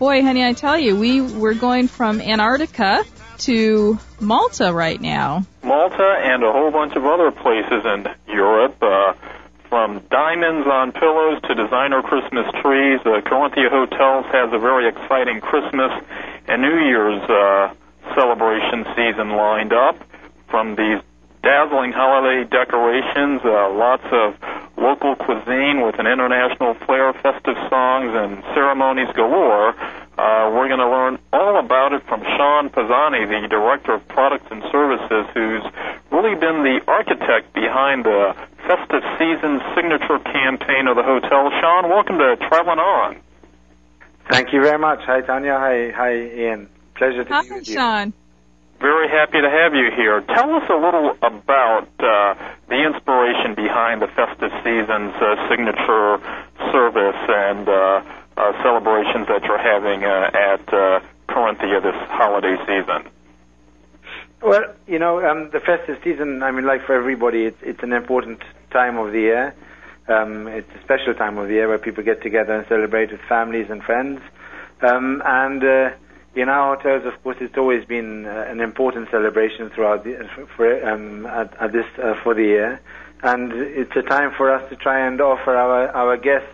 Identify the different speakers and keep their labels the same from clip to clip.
Speaker 1: Boy, honey, I tell you, we we're going from Antarctica to Malta right now.
Speaker 2: Malta and a whole bunch of other places in Europe. Uh, from diamonds on pillows to designer Christmas trees, uh, Corinthia Hotels has a very exciting Christmas and New Year's uh, celebration season lined up. From these dazzling holiday decorations, uh, lots of local cuisine with an international flair, festive songs, and ceremonies galore. Uh, we're going to learn all about it from Sean Pisani, the Director of Products and Services, who's really been the architect behind the festive season signature campaign of the hotel. Sean, welcome to Traveling On.
Speaker 3: Thank you very much. Hi, Tanya. Hi, hi, Ian. Pleasure to
Speaker 1: Hi,
Speaker 3: be with you.
Speaker 1: Sean.
Speaker 2: Very happy to have you here. Tell us a little about uh, the inspiration behind the festive season's uh, signature service and uh, uh, celebrations that you're having uh, at uh, Corinthia this holiday season.
Speaker 3: Well, you know, um, the festive season, I mean, like for everybody, it's, it's an important time of the year. Um, it's a special time of the year where people get together and celebrate with families and friends. Um, and in our hotels, of course, it's always been uh, an important celebration throughout the, for, um, at, at this uh, for the year. And it's a time for us to try and offer our, our guests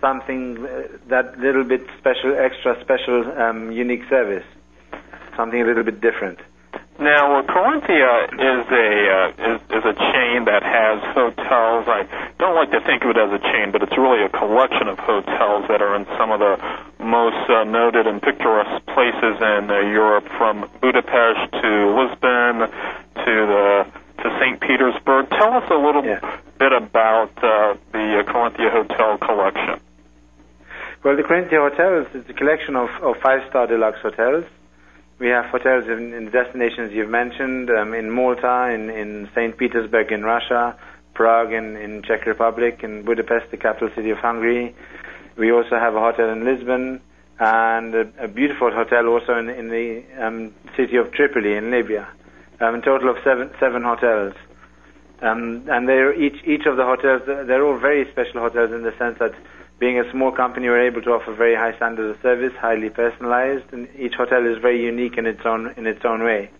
Speaker 3: something uh, that little bit special, extra special, um, unique service, something a little bit different.
Speaker 2: Now, uh, Corinthia is a uh, is, is a chain that has hotels. I don't like to think of it as a chain, but it's really a collection of hotels that are in some of the most uh, noted and picturesque places in uh, Europe, from Budapest to Lisbon to the to St. Petersburg. Tell us a little
Speaker 3: Yeah.
Speaker 2: bit about uh, the uh, Corinthia Hotel collection.
Speaker 3: Well, the Corinthia Hotels is a collection of, of five-star deluxe hotels. We have hotels in, in the destinations you've mentioned, um, in Malta, in, in St. Petersburg in Russia, Prague in, in Czech Republic, in Budapest, the capital city of Hungary. We also have a hotel in Lisbon and a, a beautiful hotel also in, in the um, city of Tripoli in Libya. Um, a total of seven, seven hotels. Um, and they're each each of the hotels they're all very special hotels in the sense that being a small company we're able to offer very high standards of service, highly personalized, and each hotel is very unique in its own in its own way.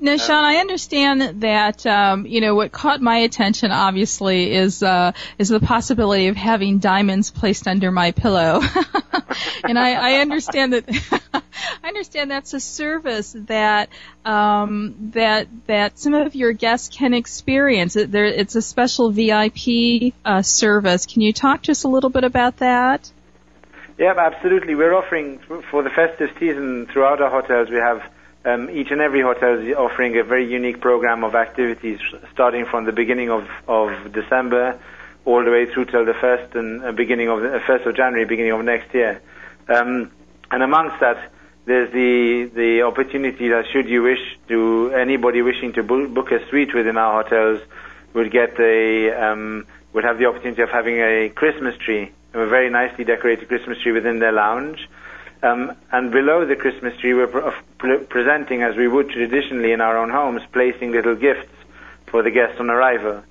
Speaker 1: Now, Sean, I understand that um, you know what caught my attention obviously is uh, is the possibility of having diamonds placed under my pillow, and I, I understand that I understand that's a service that um, that that some of your guests can experience. It, there, it's a special VIP uh, service. Can you talk to us a little bit about that?
Speaker 3: Yeah, absolutely. We're offering for the festive season throughout our hotels. We have um, each and every hotel is offering a very unique program of activities, starting from the beginning of, of December all the way through till the first and uh, beginning of the uh, first of January, beginning of next year. Um, and amongst that, there's the the opportunity that should you wish to anybody wishing to book, book a suite within our hotels would get a um, would have the opportunity of having a Christmas tree, a very nicely decorated Christmas tree within their lounge. Um, and below the Christmas tree, we're pre- pre- presenting, as we would traditionally in our own homes, placing little gifts for the guests on arrival.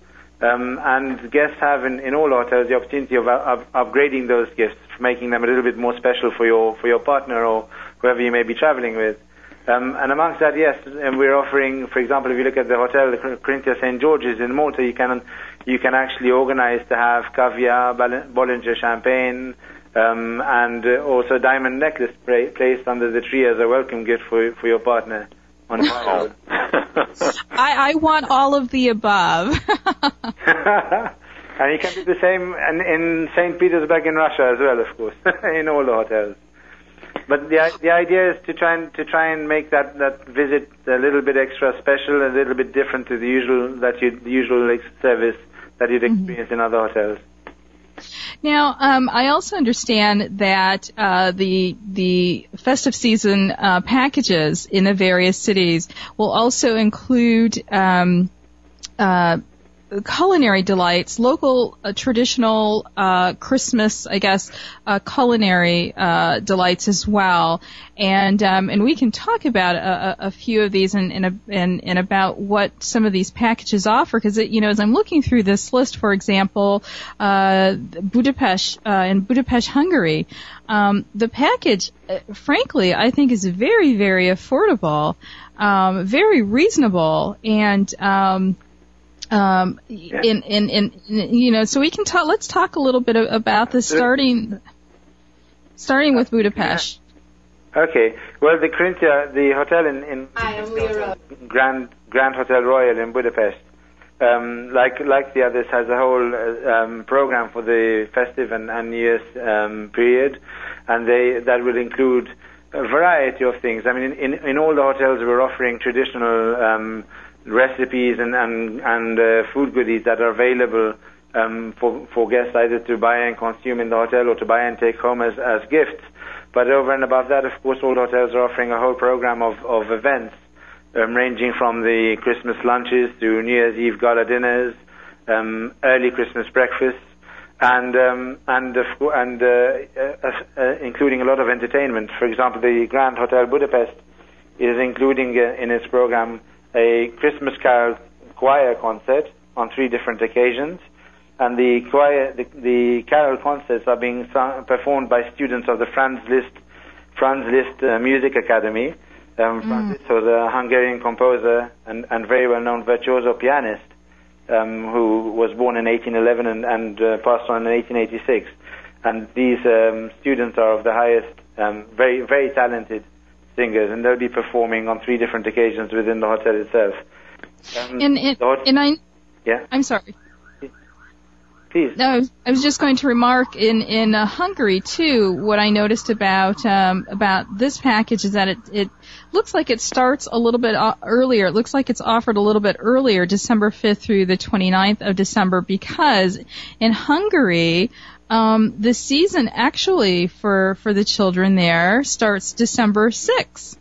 Speaker 3: Um, and guests have in, in all hotels the opportunity of, of upgrading those gifts, making them a little bit more special for your for your partner or whoever you may be traveling with. Um, and amongst that, yes, and we're offering, for example, if you look at the hotel, the Corinthia St. George's in Malta, you can you can actually organize to have caviar, Bollinger champagne, um, and uh, also a diamond necklace pra- placed under the tree as a welcome gift for for your partner on arrival.
Speaker 1: I, I want all of the above.
Speaker 3: and you can do the same in, in St. Petersburg in Russia as well, of course, in all the hotels. But the the idea is to try and to try and make that, that visit a little bit extra special, a little bit different to the usual that you the usual service that you'd experience in other hotels.
Speaker 1: Now, um, I also understand that uh, the the festive season uh, packages in the various cities will also include um, uh, culinary delights, local uh, traditional uh, Christmas, I guess, uh, culinary uh, delights as well. And um, and we can talk about a, a few of these and and, and about what some of these packages offer because you know as I'm looking through this list, for example, uh, Budapest uh, in Budapest, Hungary, um, the package, frankly, I think is very very affordable, um, very reasonable, and um, yeah. in, in, in, you know, so we can talk, let's talk a little bit about this starting, starting with Budapest.
Speaker 3: Okay. Well, the Corinthia, the hotel in, in Grand, Grand Hotel Royal in Budapest, um, like, like the others, has a whole uh, um, program for the festive and, and New Year's um, period, and they, that will include a variety of things. I mean, in, in, in all the hotels, we're offering traditional um, recipes and and, and uh, food goodies that are available um, for for guests either to buy and consume in the hotel or to buy and take home as as gifts. But over and above that, of course, all hotels are offering a whole program of of events, um, ranging from the Christmas lunches to New Year's Eve gala dinners, um, early Christmas breakfasts, and um, and and uh, uh, uh, including a lot of entertainment. For example, the Grand Hotel Budapest is including uh, in its program a Christmas Carol choir concert on three different occasions. And the choir, the, the carol concerts are being sung, performed by students of the Franz Liszt, Franz Liszt uh, Music Academy. Um, mm. Franz Liszt was a Hungarian composer and, and very well-known virtuoso pianist um, who was born in 1811 and, and uh, passed on in 1886. And these um, students are of the highest, um, very, very talented singers, and they'll be performing on three different occasions within the hotel itself.
Speaker 1: Um, and, and, and I,
Speaker 3: yeah,
Speaker 1: I'm sorry.
Speaker 3: Please.
Speaker 1: No, I was just going to remark in in uh, Hungary too. What I noticed about um, about this package is that it it looks like it starts a little bit uh, earlier. It looks like it's offered a little bit earlier, December 5th through the 29th of December, because in Hungary um, the season actually for for the children there starts December 6th.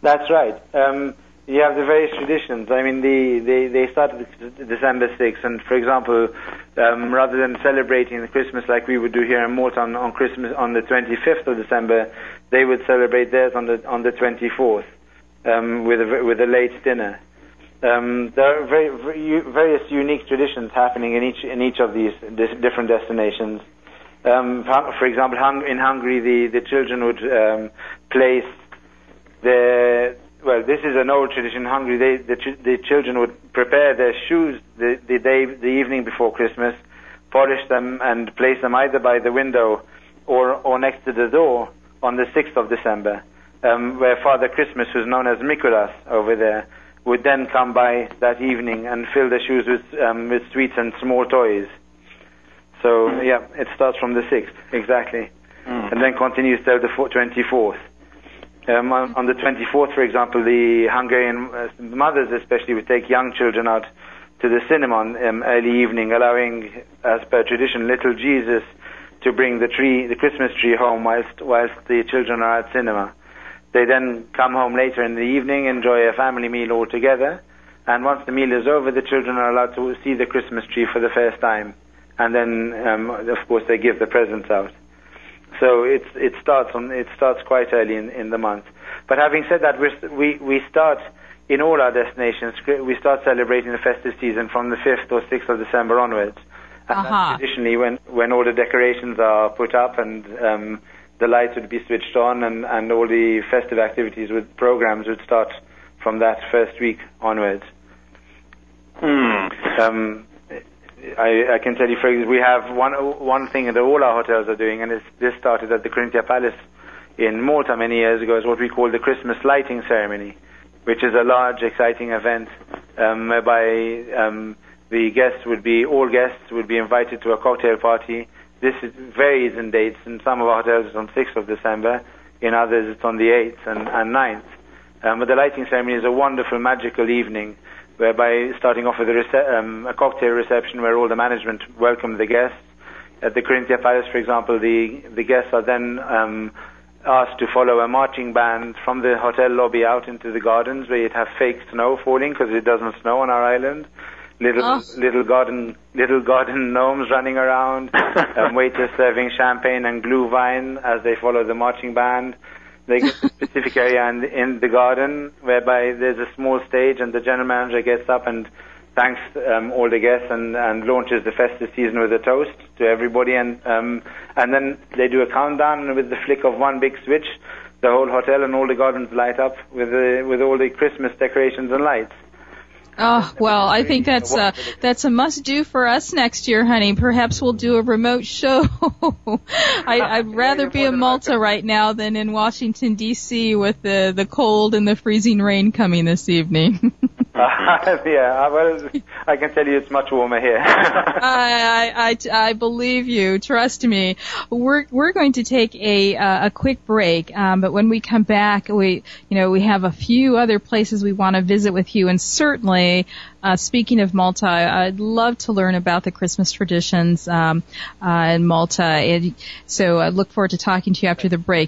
Speaker 3: That's right. Um, you have the various traditions. I mean, the, they they started December 6th, and for example, um, rather than celebrating the Christmas like we would do here in Malta on, on Christmas on the 25th of December, they would celebrate theirs on the on the 24th um, with a with a late dinner. Um, there are very, very, various unique traditions happening in each in each of these different destinations. Um, for example, hung, in Hungary, the, the children would um, place the well. This is an old tradition in Hungary. They, the, ch- the children would prepare their shoes the, the day, the evening before Christmas, polish them, and place them either by the window or or next to the door on the sixth of December, um, where Father Christmas, who's known as Mikulas over there would then come by that evening and fill the shoes with um, with sweets and small toys. So yeah, it starts from the sixth exactly, mm. and then continues till the twenty fourth. Um, on, on, the 24th, for example, the Hungarian uh, mothers especially would take young children out to the cinema on um, early evening, allowing, as per tradition, little Jesus to bring the tree, the Christmas tree home whilst whilst the children are at cinema. They then come home later in the evening, enjoy a family meal all together, and once the meal is over, the children are allowed to see the Christmas tree for the first time, and then, um, of course, they give the presents out. So it it starts on it starts quite early in, in the month. But having said that, we we start in all our destinations. We start celebrating the festive season from the fifth or sixth of December onwards. And
Speaker 1: uh-huh.
Speaker 3: traditionally, when when all the decorations are put up and um, the lights would be switched on and, and all the festive activities with programs would start from that first week onwards.
Speaker 2: Hmm.
Speaker 3: Um, I, I can tell you, for example, we have one one thing that all our hotels are doing, and this started at the Corinthia Palace in Malta many years ago, is what we call the Christmas lighting ceremony, which is a large, exciting event um, whereby um, the guests would be all guests would be invited to a cocktail party this varies in dates. In some of our hotels, it's on 6th of December. In others, it's on the 8th and, and 9th. Um, but the lighting ceremony is a wonderful, magical evening, whereby starting off with a, rece- um, a cocktail reception where all the management welcome the guests. At the Corinthia Palace, for example, the, the guests are then um, asked to follow a marching band from the hotel lobby out into the gardens where you'd have fake snow falling because it doesn't snow on our island little
Speaker 1: Oh.
Speaker 3: little garden little garden gnomes running around, um, waiters serving champagne and glühwein as they follow the marching band. They get a specific area in, in the garden whereby there's a small stage and the general manager gets up and thanks um, all the guests and, and launches the festive season with a toast to everybody and um, and then they do a countdown and with the flick of one big switch the whole hotel and all the gardens light up with the, with all the Christmas decorations and lights.
Speaker 1: Oh well, I think that's a that's a must do for us next year, honey. Perhaps we'll do a remote show. I, I'd rather be in Malta right now than in Washington D.C. with the the cold and the freezing rain coming this evening.
Speaker 3: yeah, well, I can tell you it's much warmer here.
Speaker 1: I, I, I, I believe you. Trust me. We're we're going to take a uh, a quick break, um, but when we come back, we you know we have a few other places we want to visit with you, and certainly. Uh, speaking of Malta, I'd love to learn about the Christmas traditions um, uh, in Malta, and so I look forward to talking to you after the break.